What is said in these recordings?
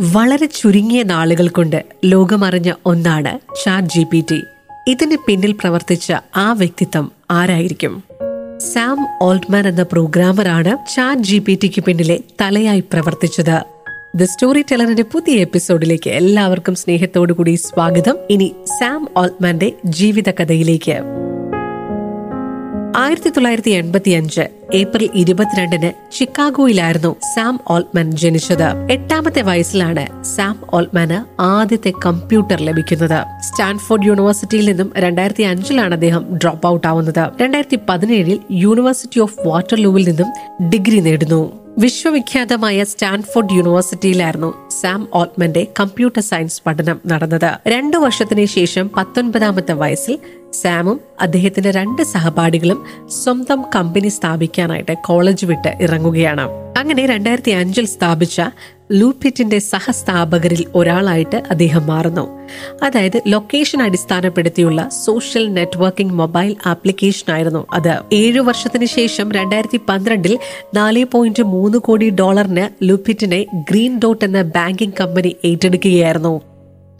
വളരെ ചുരുങ്ങിയ നാളുകൾ കൊണ്ട് ലോകമറിഞ്ഞ ഒന്നാണ് ചാറ്റ് ജി പി ടി. ഇതിന് പിന്നിൽ പ്രവർത്തിച്ച ആ വ്യക്തിത്വം ആരായിരിക്കും? സാം ഓൾട്ട്മാൻ എന്ന പ്രോഗ്രാമറാണ് ചാറ്റ് ജി പി ടിക്ക് പിന്നിലെ തലയായി പ്രവർത്തിച്ചത്. ദ സ്റ്റോറി ടെലറിന്റെ പുതിയ എപ്പിസോഡിലേക്ക് എല്ലാവർക്കും സ്നേഹത്തോടു കൂടി സ്വാഗതം. ഇനി സാം ഓൾട്ട്മാന്റെ ജീവിത കഥയിലേക്ക് ആയിരത്തി തൊള്ളായിരത്തി എൺപത്തി അഞ്ച് ഏപ്രിൽ ഇരുപത്തിരണ്ടിന് ചിക്കാഗോയിലായിരുന്നു സാം ഓൾട്ട്മാൻ ജനിച്ചത്. എട്ടാമത്തെ വയസ്സിലാണ് സാം ഓൾട്ട്മാന് ആദ്യത്തെ കമ്പ്യൂട്ടർ ലഭിക്കുന്നത്. സ്റ്റാൻഫോർഡ് യൂണിവേഴ്സിറ്റിയിൽ നിന്നും രണ്ടായിരത്തി അഞ്ചിലാണ് അദ്ദേഹം ഡ്രോപ്പ് ഔട്ട് ആവുന്നത്. രണ്ടായിരത്തി പതിനേഴിൽ യൂണിവേഴ്സിറ്റി ഓഫ് വാട്ടർലൂവിൽ നിന്നും ഡിഗ്രി നേടുന്നു. വിശ്വവിഖ്യാതമായ സ്റ്റാൻഫോർഡ് യൂണിവേഴ്സിറ്റിയിലായിരുന്നു സാം ഓൾട്ട്മന്റെ കമ്പ്യൂട്ടർ സയൻസ് പഠനം നടന്നത്. രണ്ടു വർഷത്തിന് ശേഷം പത്തൊൻപതാമത്തെ വയസ്സിൽ സാമും അദ്ദേഹത്തിന്റെ രണ്ട് സഹപാഠികളും സ്വന്തം കമ്പനി സ്ഥാപിക്കാനായിട്ട് കോളേജ് വിട്ട് ഇറങ്ങുകയാണ്. അങ്ങനെ രണ്ടായിരത്തി അഞ്ചിൽ സ്ഥാപിച്ച ലൂപിറ്റിന്റെ സഹസ്ഥാപകരിൽ ഒരാളായിട്ട് അദ്ദേഹം മാറുന്നു. അതായത് ലൊക്കേഷൻ അടിസ്ഥാനപ്പെടുത്തിയുള്ള സോഷ്യൽ നെറ്റ്വർക്കിംഗ് മൊബൈൽ ആപ്ലിക്കേഷൻ ആയിരുന്നു അത്. ഏഴു വർഷത്തിന് ശേഷം രണ്ടായിരത്തി പന്ത്രണ്ടിൽ നാല് പോയിന്റ് മൂന്ന് കോടി ഡോളറിന് ലൂപിറ്റിനെ ഗ്രീൻ ഡോട്ട് എന്ന ബാങ്കിംഗ് കമ്പനി ഏറ്റെടുക്കുകയായിരുന്നു.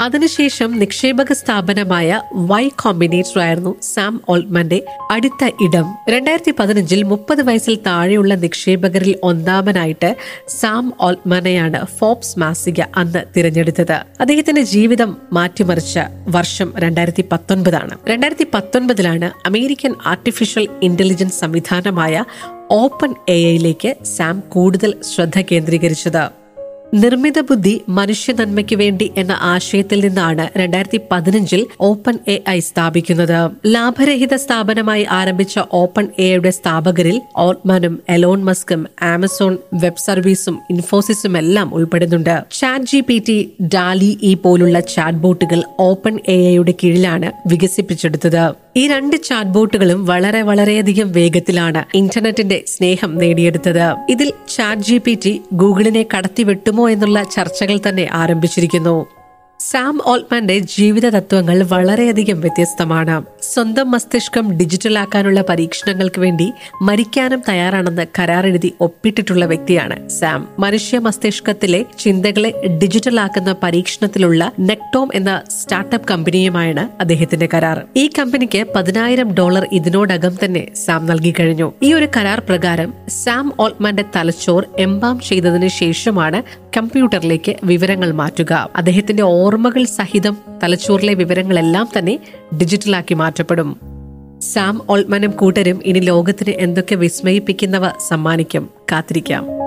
അതിനുശേഷം നിക്ഷേപക സ്ഥാപനമായ വൈ കോമ്പിനേറ്റർ ആയിരുന്നു സാം ഓൾട്ട്മന്റെ അടുത്ത ഇടം. രണ്ടായിരത്തി പതിനഞ്ചിൽ മുപ്പത് വയസ്സിൽ താഴെയുള്ള നിക്ഷേപകരിൽ ഒന്നാമനായിട്ട് സാം ഓൾട്ട്മനെയാണ് ഫോബ്സ് മാസിക അന്ന് തിരഞ്ഞെടുത്തത്. അദ്ദേഹത്തിന്റെ ജീവിതം മാറ്റിമറിച്ച വർഷം രണ്ടായിരത്തി പത്തൊൻപതാണ് രണ്ടായിരത്തി പത്തൊൻപതിലാണ് അമേരിക്കൻ ആർട്ടിഫിഷ്യൽ ഇന്റലിജൻസ് സംവിധാനമായ ഓപ്പൺ എ ഐയിലേക്ക് സാം കൂടുതൽ ശ്രദ്ധ കേന്ദ്രീകരിച്ചത്. നിർമ്മിത ബുദ്ധി മനുഷ്യ നന്മയ്ക്ക് വേണ്ടി എന്ന ആശയത്തിൽ നിന്നാണ് രണ്ടായിരത്തി പതിനഞ്ചിൽ ഓപ്പൺ എ ഐ സ്ഥാപിക്കുന്നത്. ലാഭരഹിത സ്ഥാപനമായി ആരംഭിച്ച ഓപ്പൺ എയുടെ സ്ഥാപകരിൽ ഓട്ട്മാനും എലോൺ മസ്കും ആമസോൺ വെബ് സർവീസും ഇൻഫോസിസും എല്ലാം ഉൾപ്പെടുന്നുണ്ട്. Chat G P T DALL E പോലുള്ള ചാറ്റ് ബോട്ടുകൾ ഓപ്പൺ എ ഐയുടെ കീഴിലാണ് വികസിപ്പിച്ചെടുത്തത്. ഈ രണ്ട് ചാറ്റ് ബോട്ടുകളും വളരെ വളരെയധികം വേഗത്തിലാണ് ഇന്റർനെറ്റിന്റെ സ്നേഹം നേടിയെടുത്തത്. ഇതിൽ ചാറ്റ് ജി പി ടി ഗൂഗിളിനെ കടത്തിവെട്ടുമോ എന്നുള്ള ചർച്ചകൾ തന്നെ ആരംഭിച്ചിരിക്കുന്നു. സാം ഓൾട്ട്മാന്റെ ജീവിത തത്വങ്ങൾ വളരെയധികം വ്യത്യസ്തമാണ്. സ്വന്തം മസ്തിഷ്കം ഡിജിറ്റലാക്കാനുള്ള പരീക്ഷണങ്ങൾക്ക് വേണ്ടി മരിക്കാനും തയ്യാറാണെന്ന് കരാറെഴുതി ഒപ്പിട്ടിട്ടുള്ള വ്യക്തിയാണ് സാം. മനുഷ്യ മസ്തിഷ്കത്തിലെ ചിന്തകളെ ഡിജിറ്റലാക്കുന്ന പരീക്ഷണത്തിലുള്ള നെക്ടോം എന്ന സ്റ്റാർട്ടപ്പ് കമ്പനിയുമായാണ് അദ്ദേഹത്തിന്റെ കരാർ. ഈ കമ്പനിക്ക് പതിനായിരം ഡോളർ ഇതിനോടകം തന്നെ സാം നൽകി കഴിഞ്ഞു. ഈ ഒരു കരാർ പ്രകാരം സാം ഓൾട്ട്മാന്റെ തലച്ചോർ എംബാം ചെയ്തതിനു ശേഷമാണ് കമ്പ്യൂട്ടറിലേക്ക് വിവരങ്ങൾ മാറ്റുക. അദ്ദേഹത്തിന്റെ ഓർമ്മകൾ സഹിതം തലച്ചോറിലെ വിവരങ്ങളെല്ലാം തന്നെ ഡിജിറ്റലാക്കി മാറ്റപ്പെടും. സാം ഓൾട്ട്മനും കൂട്ടരും ഇനി ലോകത്തിന് എന്തൊക്കെ വിസ്മയിപ്പിക്കുന്നവ സമ്മാനിക്കും. കാത്തിരിക്കാം.